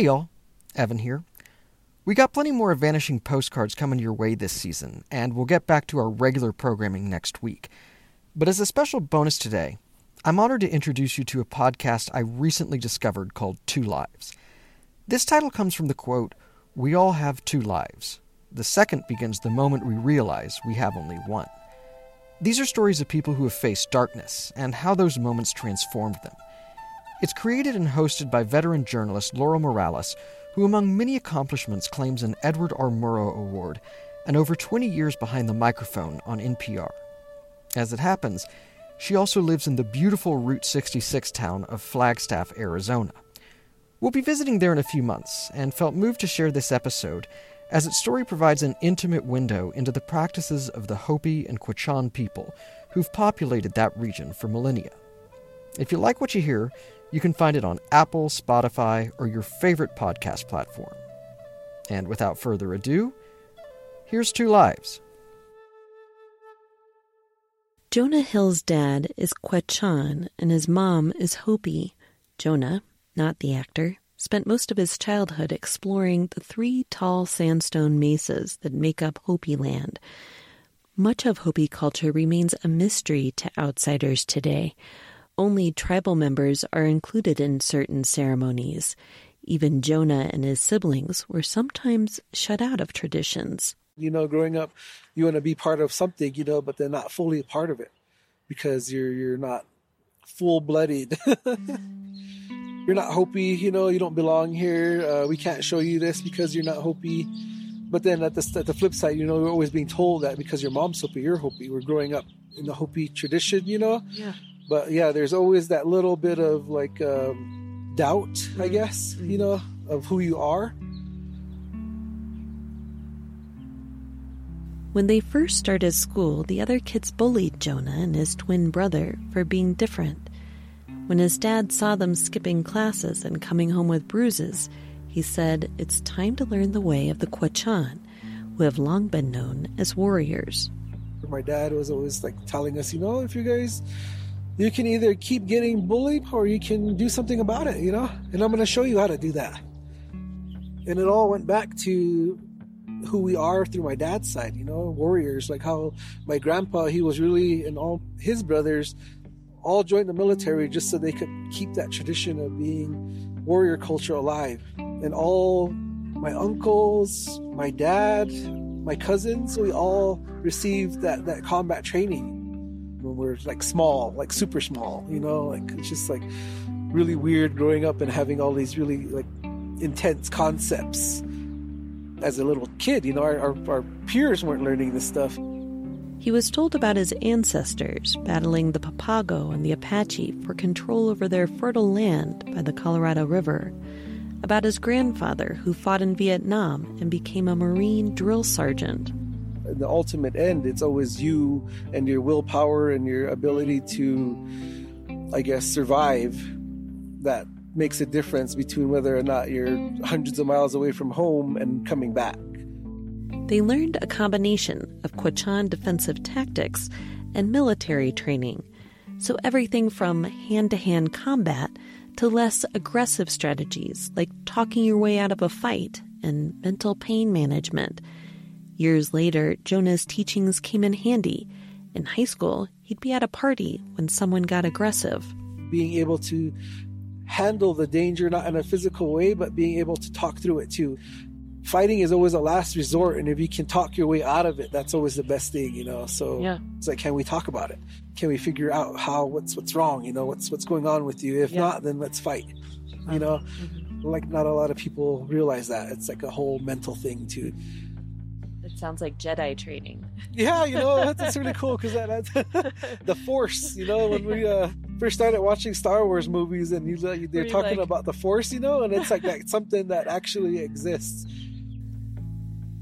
Hey y'all, Evan here. We got plenty more Vanishing postcards coming your way this season, and we'll get back to our regular programming next week. But as a special bonus today, I'm honored to introduce you to a podcast I recently discovered called Two Lives. This title comes from the quote, We all have two lives. The second begins the moment we realize we have only one. These are stories of people who have faced darkness and how those moments transformed them. It's created and hosted by veteran journalist Laurel Morales, who, among many accomplishments, claims an Edward R. Murrow Award and over 20 years behind the microphone on NPR. As it happens, she also lives in the beautiful Route 66 town of Flagstaff, Arizona. We'll be visiting there in a few months and felt moved to share this episode as its story provides an intimate window into the practices of the Hopi and Quechan people who've populated that region for millennia. If you like what you hear, you can find it on Apple, Spotify, or your favorite podcast platform. And without further ado, here's Two Lives. Jonah Hill's dad is Quechan and his mom is Hopi. Jonah, not the actor, spent most of his childhood exploring the three tall sandstone mesas that make up Hopi land. Much of Hopi culture remains a mystery to outsiders today. Only tribal members are included in certain ceremonies. Even Jonah and his siblings were sometimes shut out of traditions. You know, growing up, you want to be part of something, you know, but they're not fully a part of it because you're you're not full blooded. you're not Hopi, you know, you don't belong here. Uh, we can't show you this because you're not Hopi. But then at the, at the flip side, you know, we're always being told that because your mom's Hopi, you're Hopi. We're growing up in the Hopi tradition, you know? Yeah. But yeah, there's always that little bit of like um, doubt, I Mm-hmm. guess, you know, of who you are. When they first started school, the other kids bullied Jonah and his twin brother for being different. When his dad saw them skipping classes and coming home with bruises, he said it's time to learn the way of the Quechan, who have long been known as warriors. My dad was always like telling us, you know, if you guys, you can either keep getting bullied or you can do something about it, you know? And I'm going to show you how to do that. And it all went back to who we are through my dad's side, you know, warriors, like how my grandpa, he was really, and all his brothers all joined the military just so they could keep that tradition of being warrior culture alive. And all my uncles, my dad, my cousins, we all received that, that combat training when we're like small, like super small, you know, like it's just like really weird growing up and having all these really like intense concepts as a little kid. You know, our, our, our peers weren't learning this stuff. He was told about his ancestors battling the Papago and the Apache for control over their fertile land by the Colorado River, about his grandfather who fought in Vietnam and became a Marine drill sergeant. The ultimate end, it's always you and your willpower and your ability to, I guess, survive that makes a difference between whether or not you're hundreds of miles away from home and coming back. They learned a combination of Quechan defensive tactics and military training. So everything from hand to hand combat to less aggressive strategies like talking your way out of a fight and mental pain management. Years later, Jonah's teachings came in handy. In high school, he'd be at a party when someone got aggressive. Being able to handle the danger, not in a physical way, but being able to talk through it too. Fighting is always a last resort, and if you can talk your way out of it, that's always the best thing, you know. So Yeah. it's like, can we talk about it? Can we figure out how what's what's wrong? You know, what's what's going on with you? If Yeah. not, then let's fight. You know, mm-hmm. like not a lot of people realize that it's like a whole mental thing too. It sounds like Jedi training. Yeah, you know that's, that's really cool because that, that's the Force. You know, when we uh, first started watching Star Wars movies, and you they're Were you talking like- about the Force, you know, and it's like that, something that actually exists.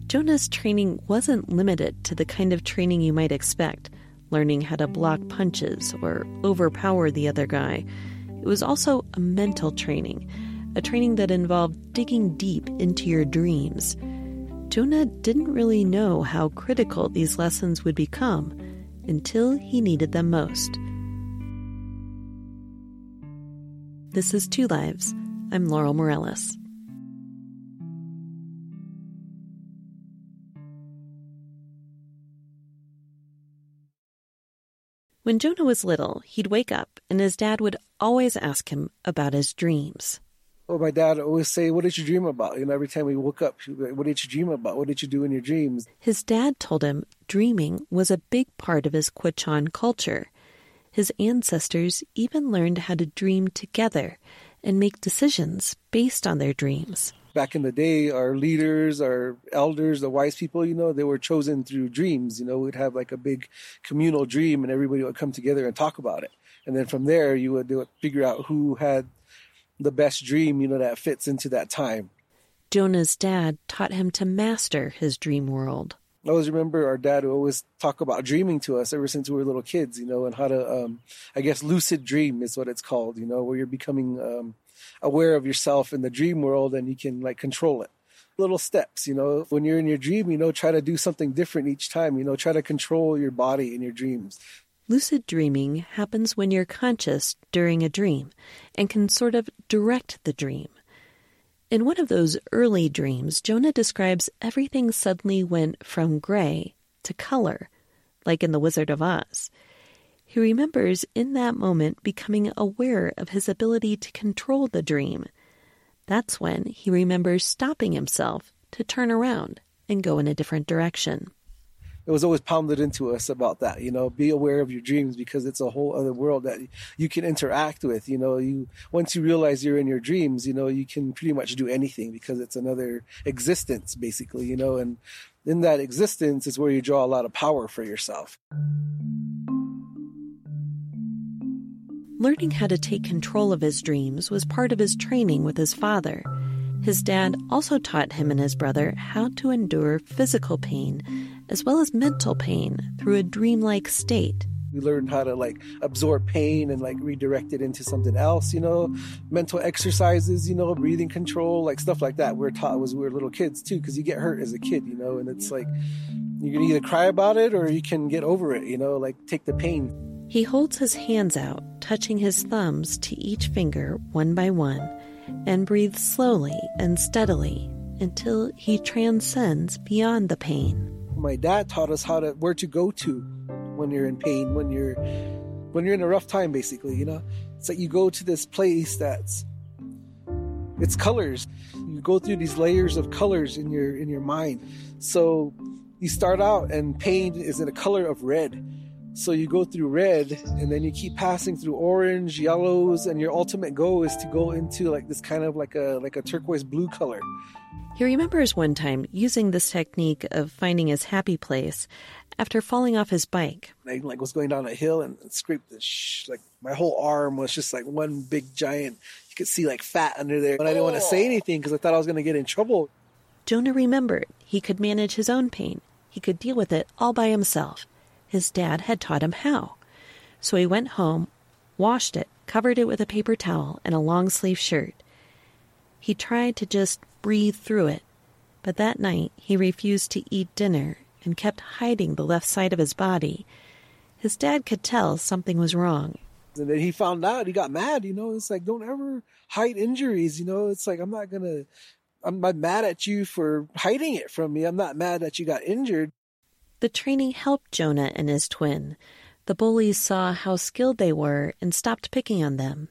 Jonah's training wasn't limited to the kind of training you might expect, learning how to block punches or overpower the other guy. It was also a mental training, a training that involved digging deep into your dreams. Jonah didn't really know how critical these lessons would become until he needed them most. This is Two Lives. I'm Laurel Morales. When Jonah was little, he'd wake up and his dad would always ask him about his dreams. Well, my dad always say, "What did you dream about?" You know, every time we woke up, like, "What did you dream about? What did you do in your dreams?" His dad told him dreaming was a big part of his Quechan culture. His ancestors even learned how to dream together and make decisions based on their dreams. Back in the day, our leaders, our elders, the wise people, you know, they were chosen through dreams. You know, we'd have like a big communal dream and everybody would come together and talk about it. And then from there, you would, would figure out who had the best dream, you know, that fits into that time. Jonah's dad taught him to master his dream world. I always remember our dad would always talk about dreaming to us ever since we were little kids, you know, and how to, um, I guess, lucid dream is what it's called, you know, where you're becoming um, aware of yourself in the dream world and you can like control it. Little steps, you know, when you're in your dream, you know, try to do something different each time, you know, try to control your body in your dreams. Lucid dreaming happens when you're conscious during a dream and can sort of direct the dream. In one of those early dreams, Jonah describes everything suddenly went from gray to color, like in The Wizard of Oz. He remembers in that moment becoming aware of his ability to control the dream. That's when he remembers stopping himself to turn around and go in a different direction it was always pounded into us about that you know be aware of your dreams because it's a whole other world that you can interact with you know you once you realize you're in your dreams you know you can pretty much do anything because it's another existence basically you know and in that existence is where you draw a lot of power for yourself Learning how to take control of his dreams was part of his training with his father. His dad also taught him and his brother how to endure physical pain as well as mental pain through a dreamlike state. We learned how to like absorb pain and like redirect it into something else, you know, mental exercises, you know, breathing control, like stuff like that. We are taught as we were little kids too, because you get hurt as a kid, you know, and it's like you can either cry about it or you can get over it, you know, like take the pain. He holds his hands out, touching his thumbs to each finger one by one, and breathes slowly and steadily until he transcends beyond the pain my dad taught us how to where to go to when you're in pain, when you're when you're in a rough time basically, you know. It's like you go to this place that's it's colors. You go through these layers of colors in your in your mind. So you start out and pain is in a color of red. So you go through red and then you keep passing through orange, yellows, and your ultimate goal is to go into like this kind of like a like a turquoise blue color. He remembers one time using this technique of finding his happy place after falling off his bike. I like was going down a hill and scraped the sh- like my whole arm was just like one big giant. You could see like fat under there, but I didn't want to say oh. anything because I thought I was going to get in trouble. Jonah remembered he could manage his own pain. He could deal with it all by himself. His dad had taught him how. So he went home, washed it, covered it with a paper towel and a long sleeve shirt. He tried to just breathe through it, but that night he refused to eat dinner and kept hiding the left side of his body. His dad could tell something was wrong. And then he found out, he got mad, you know. It's like, don't ever hide injuries, you know. It's like, I'm not to, I'm not mad at you for hiding it from me. I'm not mad that you got injured. The training helped Jonah and his twin. The bullies saw how skilled they were and stopped picking on them.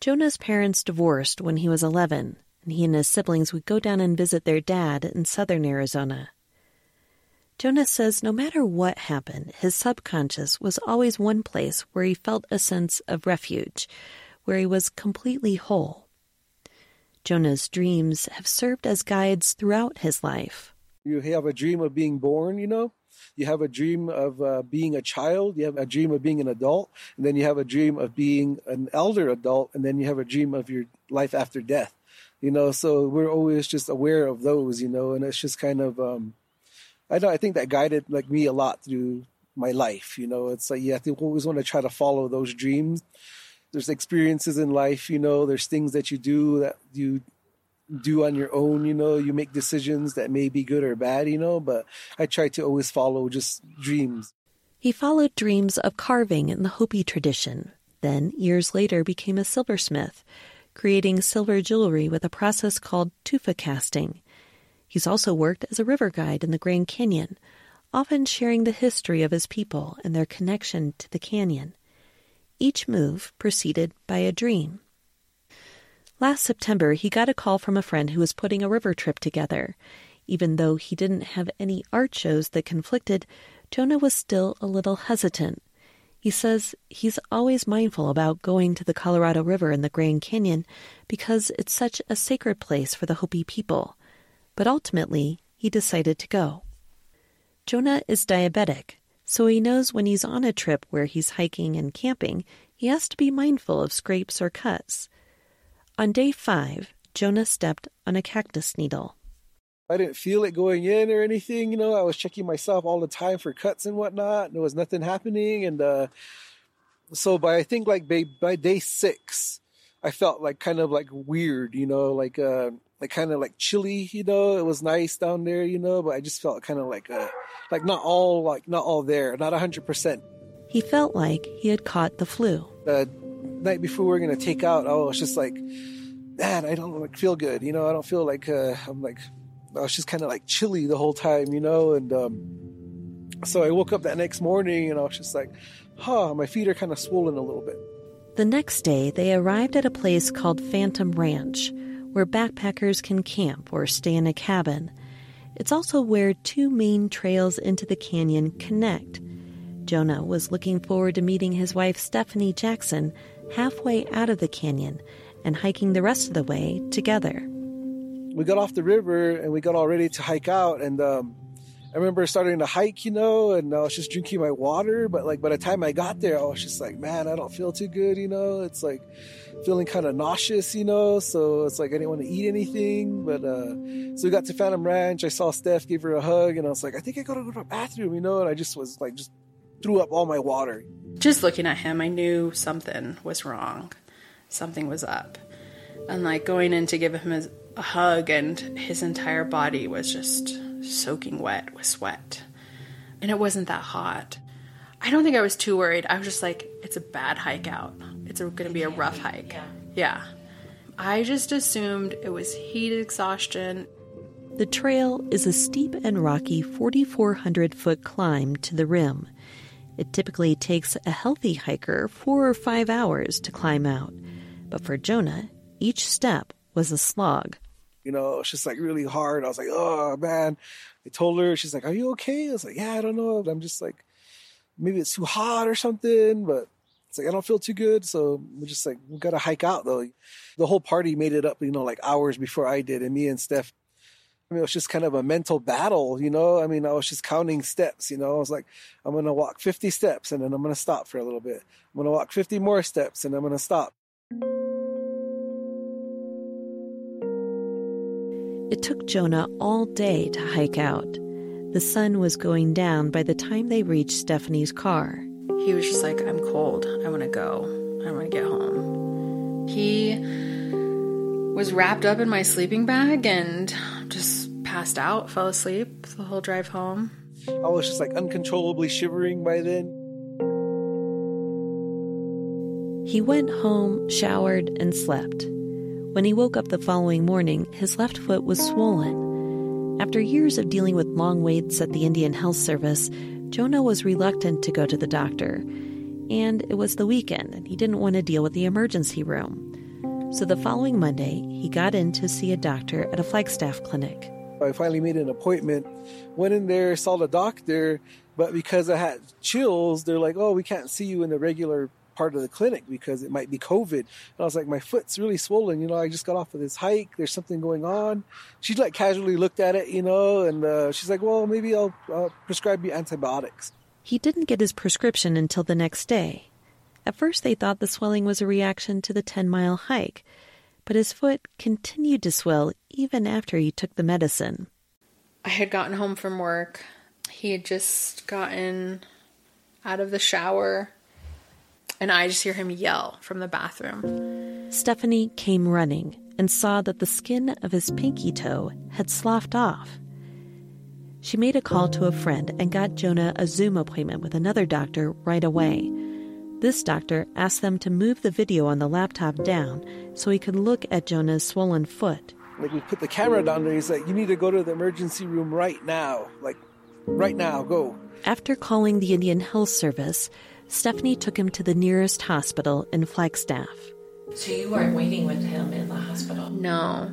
Jonah's parents divorced when he was 11, and he and his siblings would go down and visit their dad in southern Arizona. Jonah says no matter what happened, his subconscious was always one place where he felt a sense of refuge, where he was completely whole. Jonah's dreams have served as guides throughout his life. You have a dream of being born, you know, you have a dream of uh, being a child, you have a dream of being an adult, and then you have a dream of being an elder adult, and then you have a dream of your life after death. You know, so we're always just aware of those, you know, and it's just kind of um I know I think that guided like me a lot through my life, you know. It's like yeah, I think we always want to try to follow those dreams. There's experiences in life, you know, there's things that you do that you do on your own, you know, you make decisions that may be good or bad, you know, but I try to always follow just dreams. He followed dreams of carving in the Hopi tradition, then years later became a silversmith, creating silver jewelry with a process called tufa casting. He's also worked as a river guide in the Grand Canyon, often sharing the history of his people and their connection to the canyon. Each move preceded by a dream. Last September, he got a call from a friend who was putting a river trip together. Even though he didn't have any art shows that conflicted, Jonah was still a little hesitant. He says he's always mindful about going to the Colorado River in the Grand Canyon because it's such a sacred place for the Hopi people. But ultimately, he decided to go. Jonah is diabetic, so he knows when he's on a trip where he's hiking and camping, he has to be mindful of scrapes or cuts. On day five, Jonah stepped on a cactus needle. I didn't feel it going in or anything. You know, I was checking myself all the time for cuts and whatnot. And there was nothing happening. And uh, so by I think like by, by day six, I felt like kind of like weird. You know, like uh, like kind of like chilly. You know, it was nice down there. You know, but I just felt kind of like uh, like not all like not all there, not hundred percent. He felt like he had caught the flu. The night before we were gonna take out, I was just like, man, I don't like feel good. You know, I don't feel like uh, I'm like I was just kind of like chilly the whole time, you know, and um, so I woke up that next morning and I was just like, huh, my feet are kind of swollen a little bit. The next day, they arrived at a place called Phantom Ranch, where backpackers can camp or stay in a cabin. It's also where two main trails into the canyon connect. Jonah was looking forward to meeting his wife Stephanie Jackson halfway out of the canyon and hiking the rest of the way together we got off the river and we got all ready to hike out. And um, I remember starting to hike, you know, and I was just drinking my water. But like by the time I got there, I was just like, man, I don't feel too good, you know. It's like feeling kind of nauseous, you know. So it's like I didn't want to eat anything. But uh, so we got to Phantom Ranch. I saw Steph, gave her a hug, and I was like, I think I gotta go to the bathroom, you know. And I just was like, just threw up all my water. Just looking at him, I knew something was wrong. Something was up. And like going in to give him a, a hug, and his entire body was just soaking wet with sweat. And it wasn't that hot. I don't think I was too worried. I was just like, it's a bad hike out. It's going to be a rough hike. Yeah. yeah. I just assumed it was heat exhaustion. The trail is a steep and rocky 4,400 foot climb to the rim. It typically takes a healthy hiker four or five hours to climb out. But for Jonah, each step was a slog. You know, it's just like really hard. I was like, oh man. I told her, she's like, Are you okay? I was like, Yeah, I don't know. I'm just like, maybe it's too hot or something, but it's like I don't feel too good. So we're just like, we gotta hike out though. The whole party made it up, you know, like hours before I did, and me and Steph. I mean, it was just kind of a mental battle, you know. I mean, I was just counting steps, you know. I was like, I'm gonna walk 50 steps and then I'm gonna stop for a little bit. I'm gonna walk 50 more steps and I'm gonna stop. It took Jonah all day to hike out. The sun was going down by the time they reached Stephanie's car. He was just like, I'm cold. I want to go. I want to get home. He was wrapped up in my sleeping bag and just passed out, fell asleep the whole drive home. I was just like uncontrollably shivering by then. He went home, showered, and slept. When he woke up the following morning, his left foot was swollen. After years of dealing with long waits at the Indian Health Service, Jonah was reluctant to go to the doctor. And it was the weekend, and he didn't want to deal with the emergency room. So the following Monday, he got in to see a doctor at a Flagstaff clinic. I finally made an appointment, went in there, saw the doctor, but because I had chills, they're like, oh, we can't see you in the regular part of the clinic because it might be COVID. And I was like, my foot's really swollen. You know, I just got off of this hike. There's something going on. She like casually looked at it, you know, and uh, she's like, well, maybe I'll uh, prescribe you antibiotics. He didn't get his prescription until the next day. At first, they thought the swelling was a reaction to the 10 mile hike, but his foot continued to swell even after he took the medicine. I had gotten home from work. He had just gotten out of the shower and I just hear him yell from the bathroom. Stephanie came running and saw that the skin of his pinky toe had sloughed off. She made a call to a friend and got Jonah a Zoom appointment with another doctor right away. This doctor asked them to move the video on the laptop down so he could look at Jonah's swollen foot. Like we put the camera down there, he's like, "You need to go to the emergency room right now, like Right now, go. After calling the Indian Health Service, Stephanie took him to the nearest hospital in Flagstaff. So you weren't waiting with him in the hospital? No,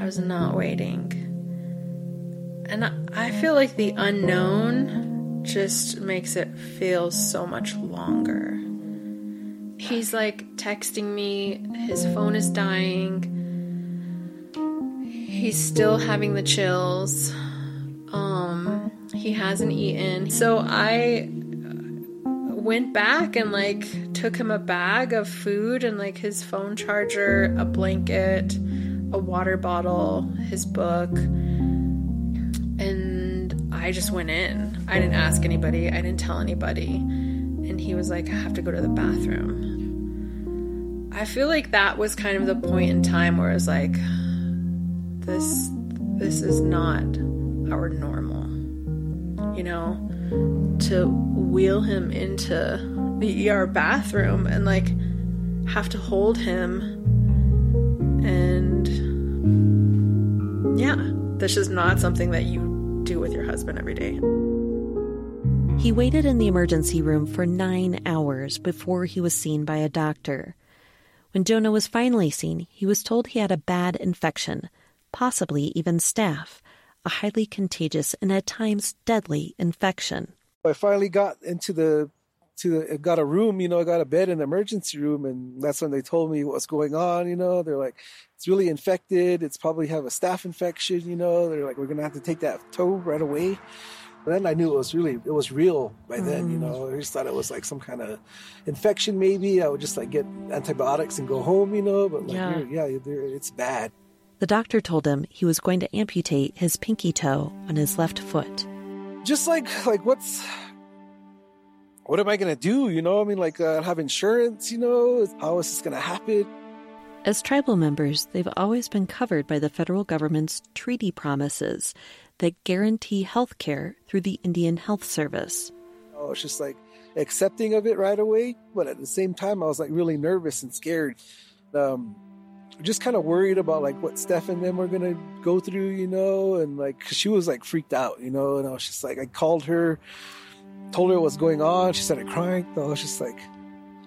I was not waiting. And I feel like the unknown just makes it feel so much longer. He's like texting me, his phone is dying. He's still having the chills. Um, he hasn't eaten. So I went back and like took him a bag of food and like his phone charger, a blanket, a water bottle, his book. And I just went in. I didn't ask anybody, I didn't tell anybody. And he was like, I have to go to the bathroom. I feel like that was kind of the point in time where it was like, this this is not our normal. You know, to wheel him into the ER bathroom and like have to hold him and yeah, this is not something that you do with your husband every day. He waited in the emergency room for nine hours before he was seen by a doctor. When Jonah was finally seen, he was told he had a bad infection, possibly even staph, a highly contagious and at times deadly infection. I finally got into the to the, got a room, you know, I got a bed in the emergency room, and that's when they told me what's going on. You know, they're like, it's really infected. It's probably have a staph infection. You know, they're like, we're gonna have to take that toe right away. But then I knew it was really it was real by then. You know, mm. I just thought it was like some kind of infection. Maybe I would just like get antibiotics and go home. You know, but like, yeah, yeah it's bad. The doctor told him he was going to amputate his pinky toe on his left foot. just like like what's what am I gonna do? You know, I mean, like uh, have insurance. You know, how is this gonna happen? As tribal members, they've always been covered by the federal government's treaty promises that guarantee health care through the Indian Health Service. I was just like accepting of it right away, but at the same time, I was like really nervous and scared. Um, just kind of worried about like what Steph and them were gonna go through, you know, and like 'cause she was like freaked out, you know, and I was just like, I called her, told her what's going on. She started crying. I was just like,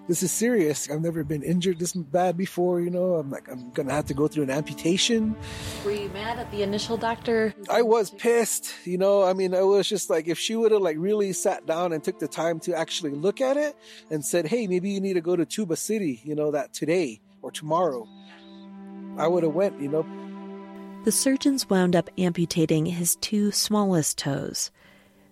this is serious. I've never been injured this bad before, you know. I'm like, I'm gonna have to go through an amputation. Were you mad at the initial doctor? I was pissed, you know. I mean, I was just like, if she would have like really sat down and took the time to actually look at it and said, "Hey, maybe you need to go to Tuba City," you know, that today or tomorrow, I would have went, you know. The surgeons wound up amputating his two smallest toes.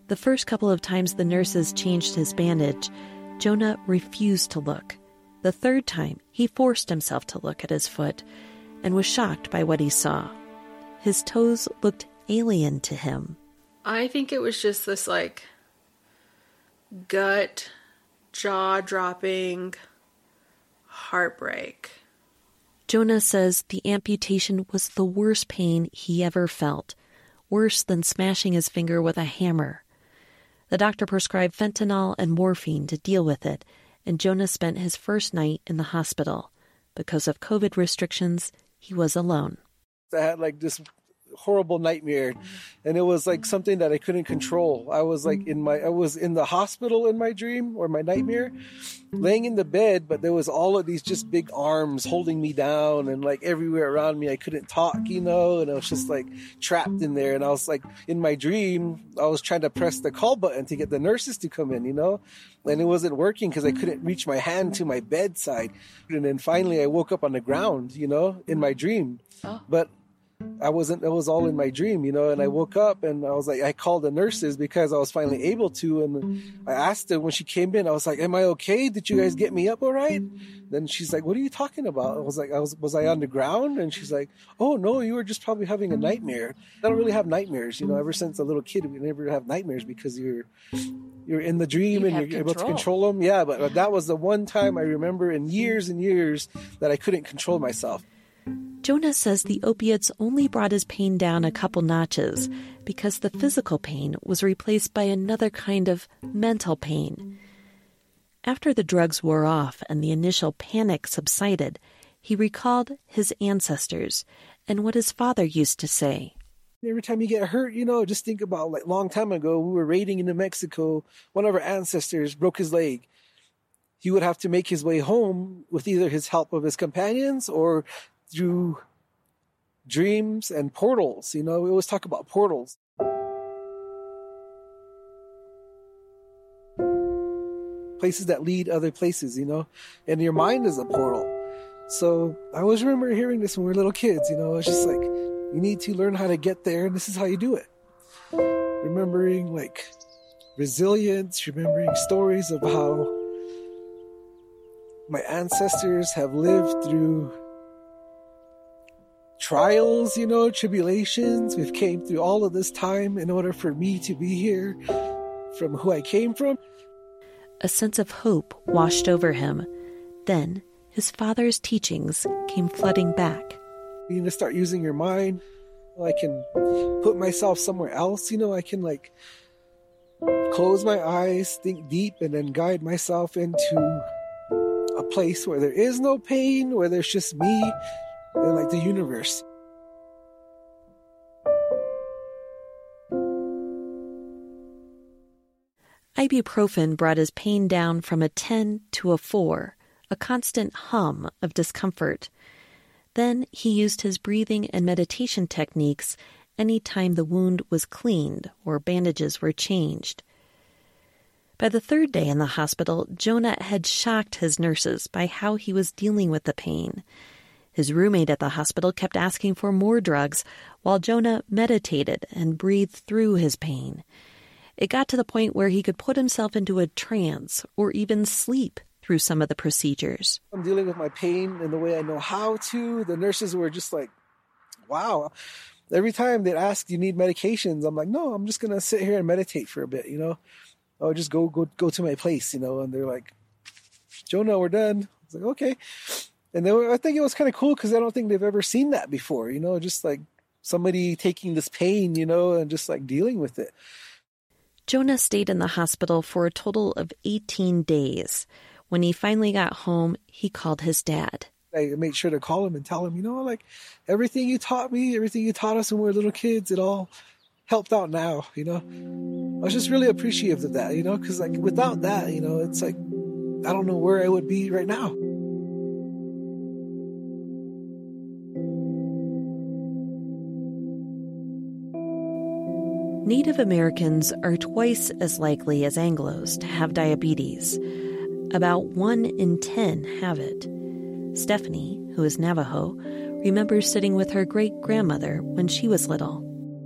The first couple of times the nurses changed his bandage, Jonah refused to look. The third time, he forced himself to look at his foot and was shocked by what he saw. His toes looked alien to him. I think it was just this like gut, jaw dropping heartbreak. Jonah says the amputation was the worst pain he ever felt, worse than smashing his finger with a hammer. The doctor prescribed fentanyl and morphine to deal with it, and Jonah spent his first night in the hospital. Because of COVID restrictions, he was alone. I had like this horrible nightmare and it was like something that I couldn't control. I was like in my I was in the hospital in my dream or my nightmare laying in the bed but there was all of these just big arms holding me down and like everywhere around me I couldn't talk, you know, and I was just like trapped in there and I was like in my dream I was trying to press the call button to get the nurses to come in, you know. And it wasn't working because I couldn't reach my hand to my bedside. And then finally I woke up on the ground, you know, in my dream. Oh. But I wasn't, it was all in my dream, you know, and I woke up and I was like, I called the nurses because I was finally able to. And I asked her when she came in, I was like, am I okay? Did you guys get me up all right? Then she's like, what are you talking about? I was like, I was, was I on the ground? And she's like, oh no, you were just probably having a nightmare. I don't really have nightmares, you know, ever since a little kid, we never have nightmares because you're, you're in the dream You and you're able to control. control them. Yeah. But that was the one time I remember in years and years that I couldn't control myself. Jonah says the opiates only brought his pain down a couple notches because the physical pain was replaced by another kind of mental pain. After the drugs wore off and the initial panic subsided, he recalled his ancestors and what his father used to say. Every time you get hurt, you know, just think about like long time ago, we were raiding in New Mexico. One of our ancestors broke his leg. He would have to make his way home with either his help of his companions or through dreams and portals. You know, we always talk about portals. Places that lead other places, you know, and your mind is a portal. So I always remember hearing this when we were little kids, you know, it's just like, you need to learn how to get there, and this is how you do it. Remembering like resilience, remembering stories of how my ancestors have lived through trials, you know, tribulations. We've came through all of this time in order for me to be here from who I came from. A sense of hope washed over him. Then his father's teachings came flooding back. You need to start using your mind. I can put myself somewhere else, you know, I can like close my eyes, think deep, and then guide myself into a place where there is no pain, where there's just me like the universe. Ibuprofen brought his pain down from a 10 to a 4, a constant hum of discomfort. Then he used his breathing and meditation techniques any time the wound was cleaned or bandages were changed. By the third day in the hospital, Jonah had shocked his nurses by how he was dealing with the pain. His roommate at the hospital kept asking for more drugs while Jonah meditated and breathed through his pain. It got to the point where he could put himself into a trance or even sleep through some of the procedures. I'm dealing with my pain in the way I know how to. The nurses were just like, wow. Every time they'd ask, you need medications? I'm like, no, I'm just gonna sit here and meditate for a bit, you know? I'll just go go go to my place, you know, and they're like, Jonah, we're done. I was like, okay. And then I think it was kind of cool because I don't think they've ever seen that before, you know, just like somebody taking this pain, you know, and just like dealing with it. Jonah stayed in the hospital for a total of 18 days. When he finally got home, he called his dad. I made sure to call him and tell him, you know, like everything you taught me, everything you taught us when we were little kids, it all helped out now, you know. I was just really appreciative of that, you know, because like without that, you know, it's like I don't know where I would be right now. Native Americans are twice as likely as Anglos to have diabetes. About one in ten have it. Stephanie, who is Navajo, remembers sitting with her great grandmother when she was little.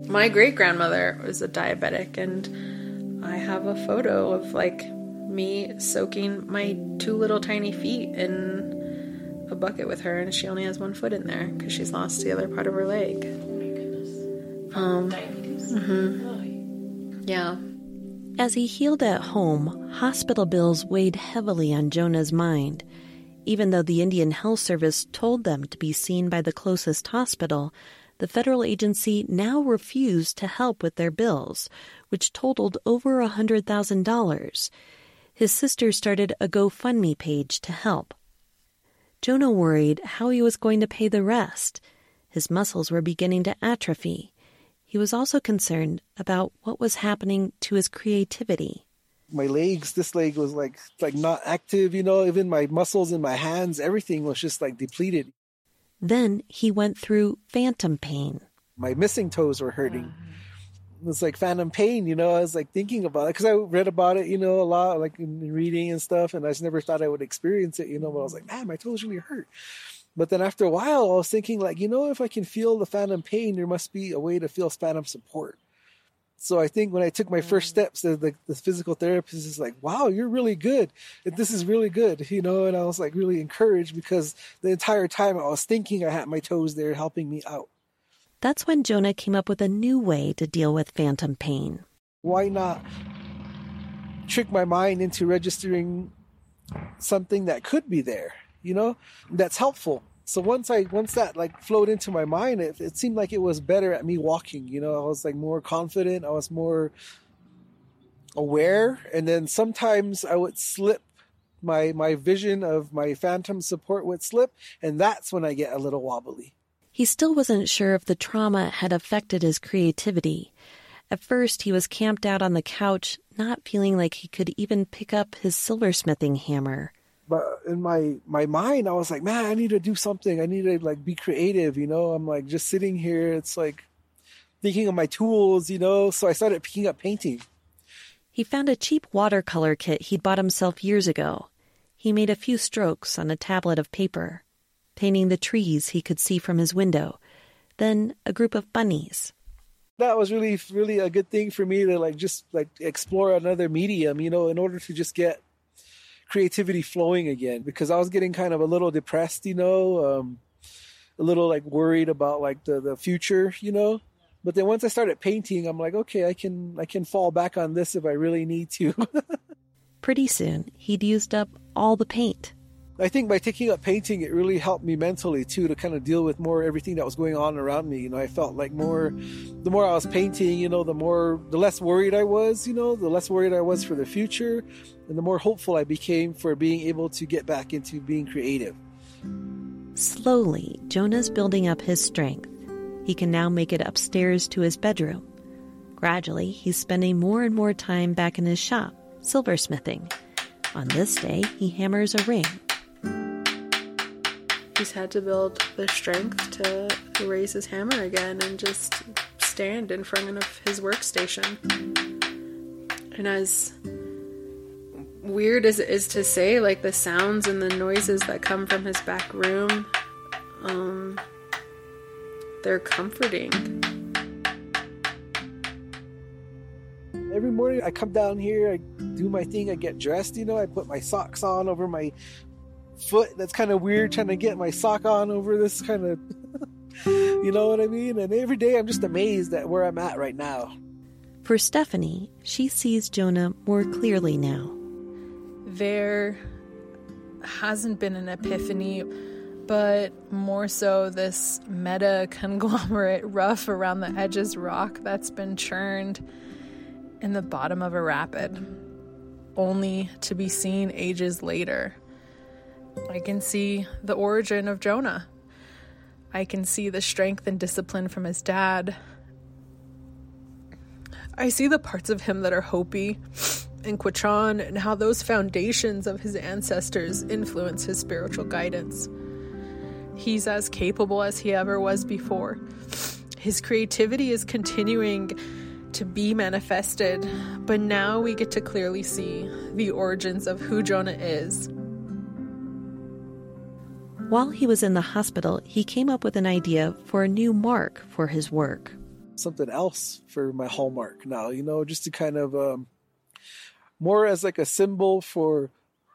My great grandmother was a diabetic, and I have a photo of like me soaking my two little tiny feet in a bucket with her, and she only has one foot in there because she's lost the other part of her leg. Um, mm-hmm. Yeah. As he healed at home, hospital bills weighed heavily on Jonah's mind. Even though the Indian Health Service told them to be seen by the closest hospital, the federal agency now refused to help with their bills, which totaled over a $100,000. His sister started a GoFundMe page to help. Jonah worried how he was going to pay the rest. His muscles were beginning to atrophy. He was also concerned about what was happening to his creativity. My legs, this leg was like like not active, you know, even my muscles in my hands, everything was just like depleted. Then he went through phantom pain. My missing toes were hurting. It was like phantom pain, you know. I was like thinking about it because I read about it, you know, a lot, like in reading and stuff, and I just never thought I would experience it, you know. But I was like, man, my toes really hurt. But then after a while, I was thinking, like, you know, if I can feel the phantom pain, there must be a way to feel phantom support. So I think when I took my first mm. steps, the, the, the physical therapist is like, wow, you're really good. This is really good, you know, and I was like really encouraged because the entire time I was thinking I had my toes there helping me out. That's when Jonah came up with a new way to deal with phantom pain. Why not trick my mind into registering something that could be there? You know, that's helpful. So once I once that like flowed into my mind, it, it seemed like it was better at me walking. You know, I was like more confident. I was more aware, and then sometimes I would slip. My my vision of my phantom support would slip, and that's when I get a little wobbly. He still wasn't sure if the trauma had affected his creativity. At first, he was camped out on the couch, not feeling like he could even pick up his silversmithing hammer. But in my my mind, I was like, man, I need to do something. I need to like be creative. You know, I'm like just sitting here. It's like thinking of my tools. You know, so I started picking up painting. He found a cheap watercolor kit he'd bought himself years ago. He made a few strokes on a tablet of paper, painting the trees he could see from his window, then a group of bunnies. That was really, really a good thing for me to like just like explore another medium, you know, in order to just get creativity flowing again because I was getting kind of a little depressed, you know, um, a little like worried about like the, the future, you know. But then once I started painting, I'm like, okay, I can I can fall back on this if I really need to. Pretty soon, he'd used up all the paint. I think by taking up painting, it really helped me mentally too to kind of deal with more everything that was going on around me. You know, I felt like more, the more I was painting, you know, the more, the less worried I was, you know, the less worried I was for the future, and the more hopeful I became for being able to get back into being creative. Slowly, Jonah's building up his strength. He can now make it upstairs to his bedroom. Gradually, he's spending more and more time back in his shop silversmithing. On this day, he hammers a ring. He's had to build the strength to raise his hammer again and just stand in front of his workstation. And as weird as it is to say, like the sounds and the noises that come from his back room, um, they're comforting. Every morning I come down here, I do my thing, I get dressed, you know, I put my socks on over my foot. That's kind of weird trying to get my sock on over this kind of, you know what I mean? And every day I'm just amazed at where I'm at right now. For Stephanie, she sees Jonah more clearly now. There hasn't been an epiphany, but more so this meta conglomerate rough around the edges rock that's been churned in the bottom of a rapid, only to be seen ages later. I can see the origin of Jonah. I can see the strength and discipline from his dad. I see the parts of him that are Hopi and Quechan and how those foundations of his ancestors influence his spiritual guidance. He's as capable as he ever was before. His creativity is continuing to be manifested, but now we get to clearly see the origins of who Jonah is. While he was in the hospital, he came up with an idea for a new mark for his work. Something else for my hallmark now, you know, just to kind of um, more as like a symbol for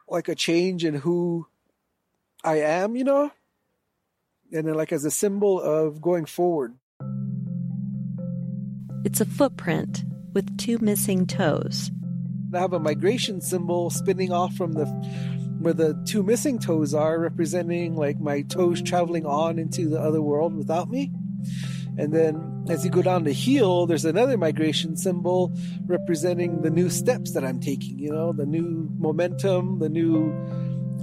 like a change in who I am, you know, and then like as a symbol of going forward. It's a footprint with two missing toes. I have a migration symbol spinning off from the where the two missing toes are, representing like my toes traveling on into the other world without me. And then as you go down the heel, there's another migration symbol representing the new steps that I'm taking, you know, the new momentum, the new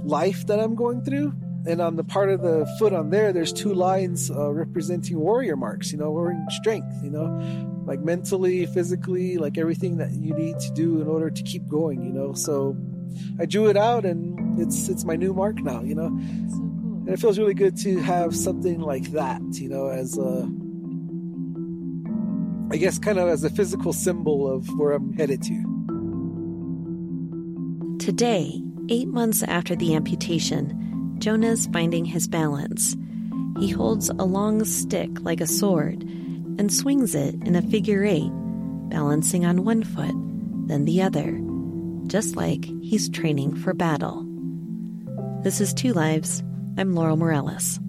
life that I'm going through. And on the part of the foot on there, there's two lines uh, representing warrior marks, you know, warrior strength, you know, like mentally, physically, like everything that you need to do in order to keep going, you know. So I drew it out and it's it's my new mark now, you know. So cool. And it feels really good to have something like that, you know, as a I guess kind of as a physical symbol of where I'm headed to. Today, eight months after the amputation, Jonah's finding his balance. He holds a long stick like a sword and swings it in a figure eight, balancing on one foot, then the other, just like he's training for battle. This is Two Lives. I'm Laurel Morales.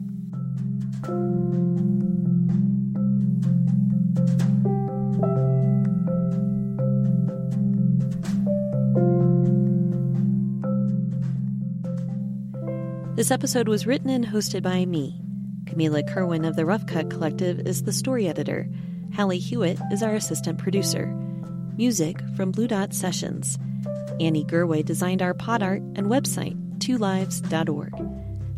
This episode was written and hosted by me. Camila Kerwin of the Rough Cut Collective is the story editor. Hallie Hewitt is our assistant producer. Music from Blue Dot Sessions. Annie Gerway designed our pod art and website, twolives.org.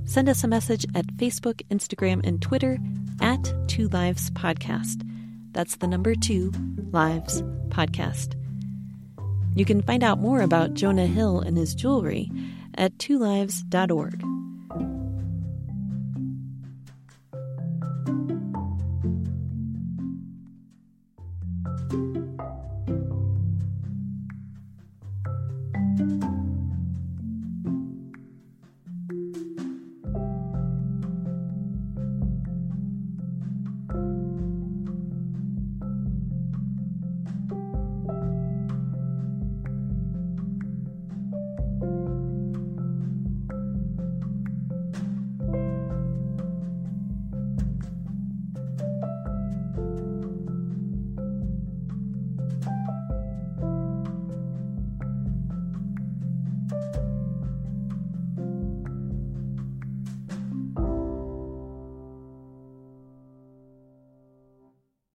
Send us a message at Facebook, Instagram, and Twitter at Two Lives Podcast. That's the number two, Lives Podcast. You can find out more about Jonah Hill and his jewelry at twolives.org.